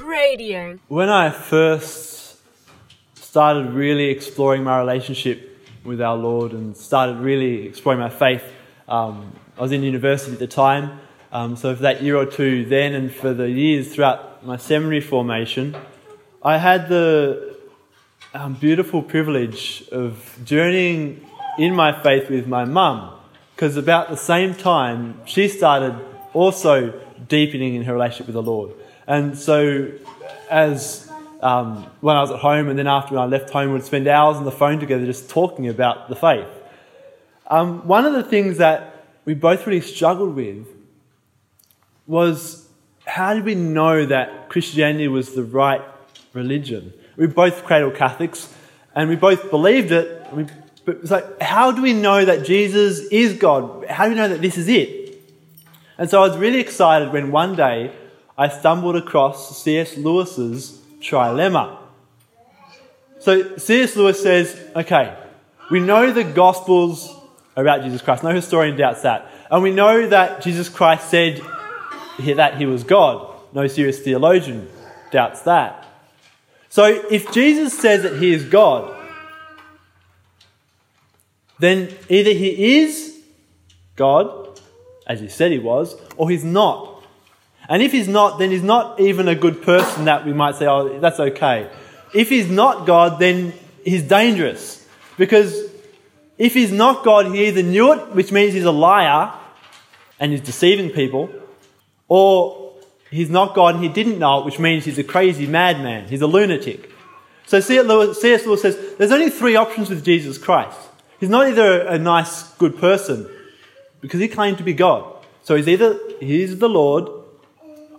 Radio. When I first started really exploring my relationship with our Lord and started really exploring my faith, um, I was in university at the time. Um, so for that year or two then, and for the years throughout my seminary formation, I had the um, beautiful privilege of journeying in my faith with my mum. Because about the same time, she started also deepening in her relationship with the Lord. And so, as um, when I was at home and then after when I left home, we'd spend hours on the phone together just talking about the faith. Um, one of the things that we both really struggled with was how did we know that Christianity was the right religion? We both cradle Catholics and we both believed it. We, but it's like, how do we know that Jesus is God? How do we know that this is it? And so I was really excited when one day I stumbled across C.S. Lewis's trilemma. So C.S. Lewis says, okay, we know the Gospels are about Jesus Christ. No historian doubts that. And we know that Jesus Christ said that he was God. No serious theologian doubts that. So if Jesus says that he is God, then either he is God, as he said he was, or he's not. And if he's not, then he's not even a good person that we might say, oh, that's okay. If he's not God, then he's dangerous. Because if he's not God, he either knew it, which means he's a liar and he's deceiving people, or he's not God and he didn't know it, which means he's a crazy madman. He's a lunatic. So C.S. Lewis says there's only three options with Jesus Christ. He's not either a nice, good person, because he claimed to be God. So he's either he's the Lord,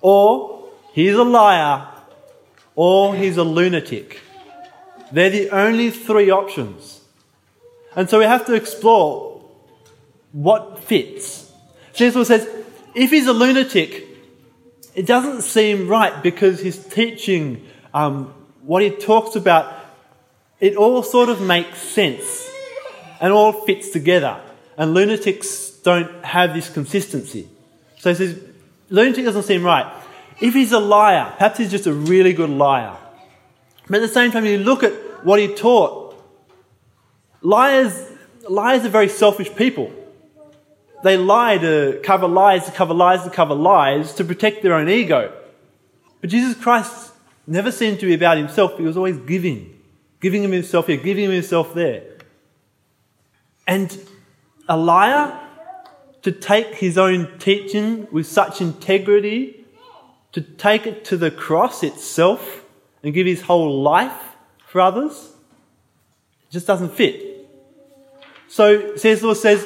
or he's a liar, or he's a lunatic. They're the only three options. And so we have to explore what fits. Jesus says, if he's a lunatic, it doesn't seem right because his teaching, um, what he talks about, it all sort of makes sense and all fits together. And lunatics don't have this consistency. So he says, lunatic doesn't seem right. If he's a liar, perhaps he's just a really good liar. But at the same time, you look at what he taught. Liars, liars are very selfish people. They lie to cover lies, to cover lies, to cover lies, to protect their own ego. But Jesus Christ never seemed to be about himself. He was always giving. Giving him himself here, giving him himself there. And a liar to take his own teaching with such integrity, to take it to the cross itself and give his whole life for others, it just doesn't fit. So C.S. Lewis says,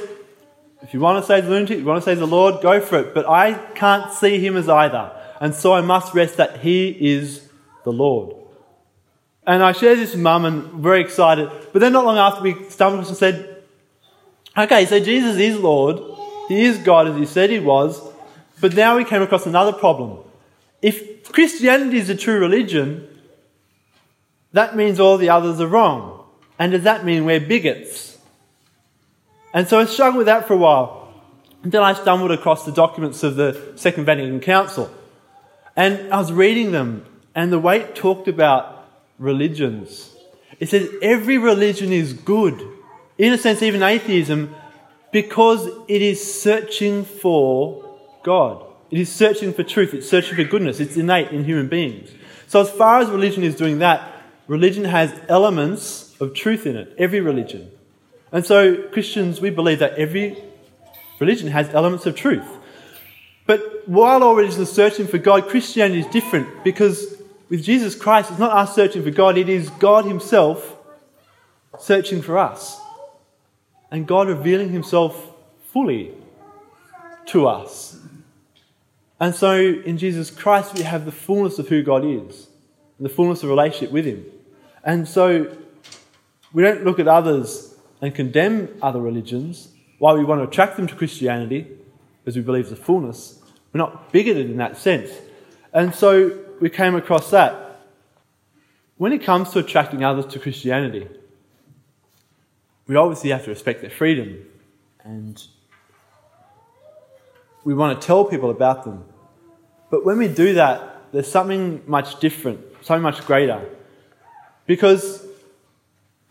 if you want to say the lunatic, you want to say the Lord, go for it. But I can't see him as either. And so I must rest that he is the Lord. And I shared this with mum and very excited. But then not long after we stumbled and said, Okay, so Jesus is Lord. He is God as he said he was. But now we came across another problem. If Christianity is a true religion, that means all the others are wrong. And does that mean we're bigots? And so I struggled with that for a while. And then I stumbled across the documents of the Second Vatican Council. And I was reading them, and the way it talked about religions, it says every religion is good in a sense, even atheism, because it is searching for God. It is searching for truth. It's searching for goodness. It's innate in human beings. So, as far as religion is doing that, religion has elements of truth in it. Every religion. And so, Christians, we believe that every religion has elements of truth. But while all religions are searching for God, Christianity is different because with Jesus Christ, it's not us searching for God, it is God Himself searching for us and God revealing Himself fully to us. And so in Jesus Christ, we have the fullness of who God is, the fullness of relationship with Him. And so we don't look at others and condemn other religions while we want to attract them to Christianity, as we believe the fullness. We're not bigoted in that sense. And so we came across that. When it comes to attracting others to Christianity, we obviously have to respect their freedom and we want to tell people about them. But when we do that, there's something much different, something much greater. Because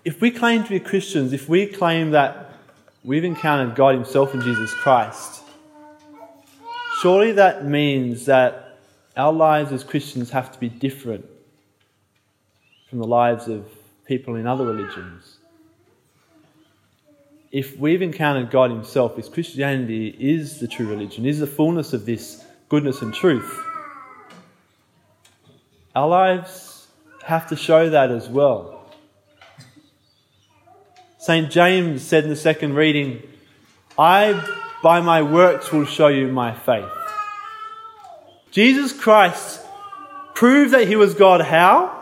if we claim to be Christians, if we claim that we've encountered God Himself in Jesus Christ, surely that means that our lives as Christians have to be different from the lives of people in other religions. If we've encountered God Himself, if Christianity is the true religion, is the fullness of this goodness and truth, our lives have to show that as well. St. James said in the second reading, I by my works will show you my faith. Jesus Christ proved that he was God how?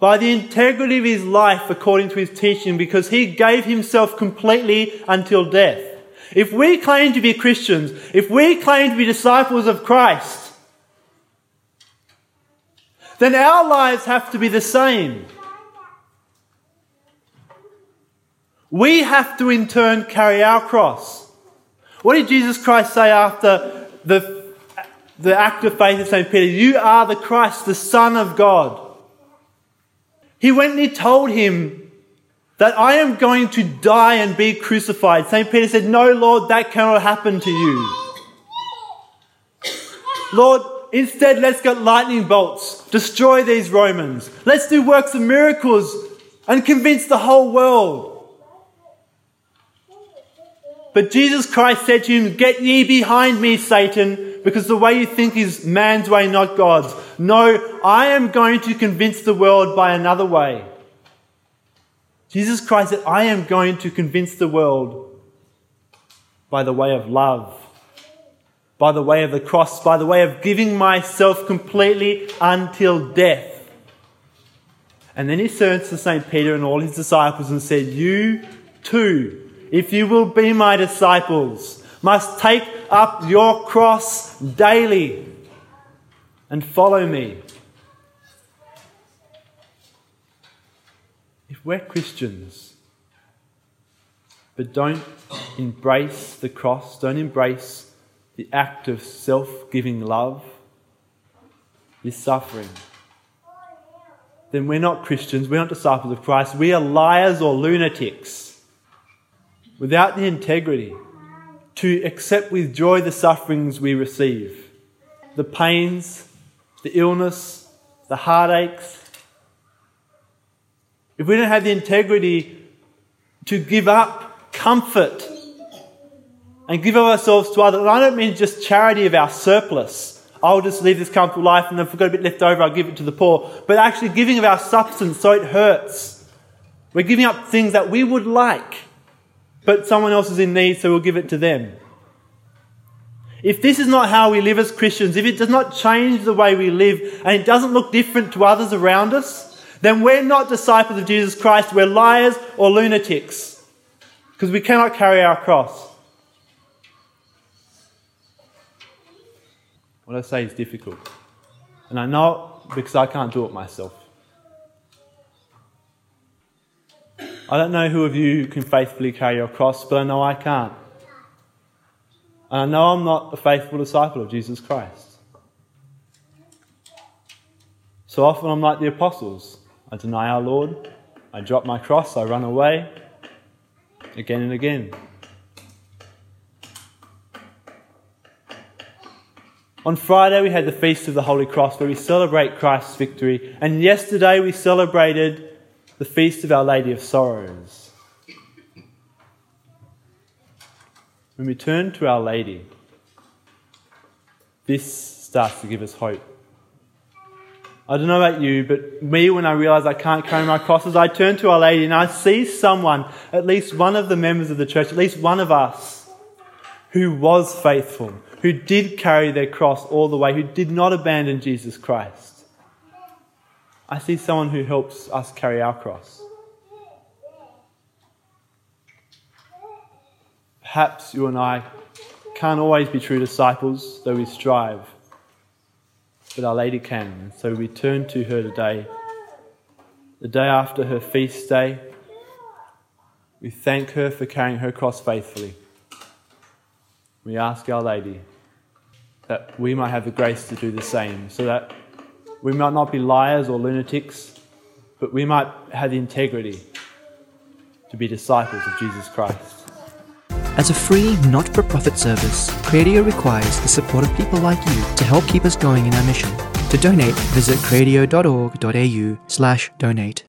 By the integrity of his life according to his teaching, because he gave himself completely until death. If we claim to be Christians, if we claim to be disciples of Christ, then our lives have to be the same. We have to in turn carry our cross. What did Jesus Christ say after the, the act of faith of St. Peter? You are the Christ, the Son of God. He went and he told him that I am going to die and be crucified. St. Peter said, No, Lord, that cannot happen to you. Lord, instead, let's get lightning bolts, destroy these Romans. Let's do works of miracles and convince the whole world. But Jesus Christ said to him, Get ye behind me, Satan, because the way you think is man's way, not God's. No, I am going to convince the world by another way. Jesus Christ said, I am going to convince the world by the way of love, by the way of the cross, by the way of giving myself completely until death. And then he turns to St. Peter and all his disciples and said, You too if you will be my disciples, must take up your cross daily and follow me. If we're Christians, but don't embrace the cross, don't embrace the act of self giving love, this suffering, then we're not Christians, we're not disciples of Christ, we are liars or lunatics without the integrity to accept with joy the sufferings we receive, the pains, the illness, the heartaches. If we don't have the integrity to give up comfort and give of ourselves to others, and I don't mean just charity of our surplus. I'll just leave this comfortable life and then if I've got a bit left over, I'll give it to the poor. But actually giving of our substance so it hurts. We're giving up things that we would like but someone else is in need, so we'll give it to them. If this is not how we live as Christians, if it does not change the way we live and it doesn't look different to others around us, then we're not disciples of Jesus Christ. We're liars or lunatics because we cannot carry our cross. What I say is difficult. And I know because I can't do it myself. I don't know who of you can faithfully carry your cross, but I know I can't. And I know I'm not a faithful disciple of Jesus Christ. So often I'm like the apostles. I deny our Lord, I drop my cross, I run away again and again. On Friday, we had the Feast of the Holy Cross where we celebrate Christ's victory, and yesterday we celebrated the feast of Our Lady of Sorrows. When we turn to Our Lady, this starts to give us hope. I don't know about you, but me, when I realize I can't carry my crosses, I turn to Our Lady and I see someone, at least one of the members of the church, at least one of us, who was faithful, who did carry their cross all the way, who did not abandon Jesus Christ. I see someone who helps us carry our cross. Perhaps you and I can't always be true disciples, though we strive. But Our Lady can. So we turn to her today, the day after her feast day. We thank her for carrying her cross faithfully. We ask Our Lady that we might have the grace to do the same, so that we might not be liars or lunatics, but we might have the integrity to be disciples of Jesus Christ. As a free, not for profit service, Cradio requires the support of people like you to help keep us going in our mission. To donate, visit cradio.org.au slash donate.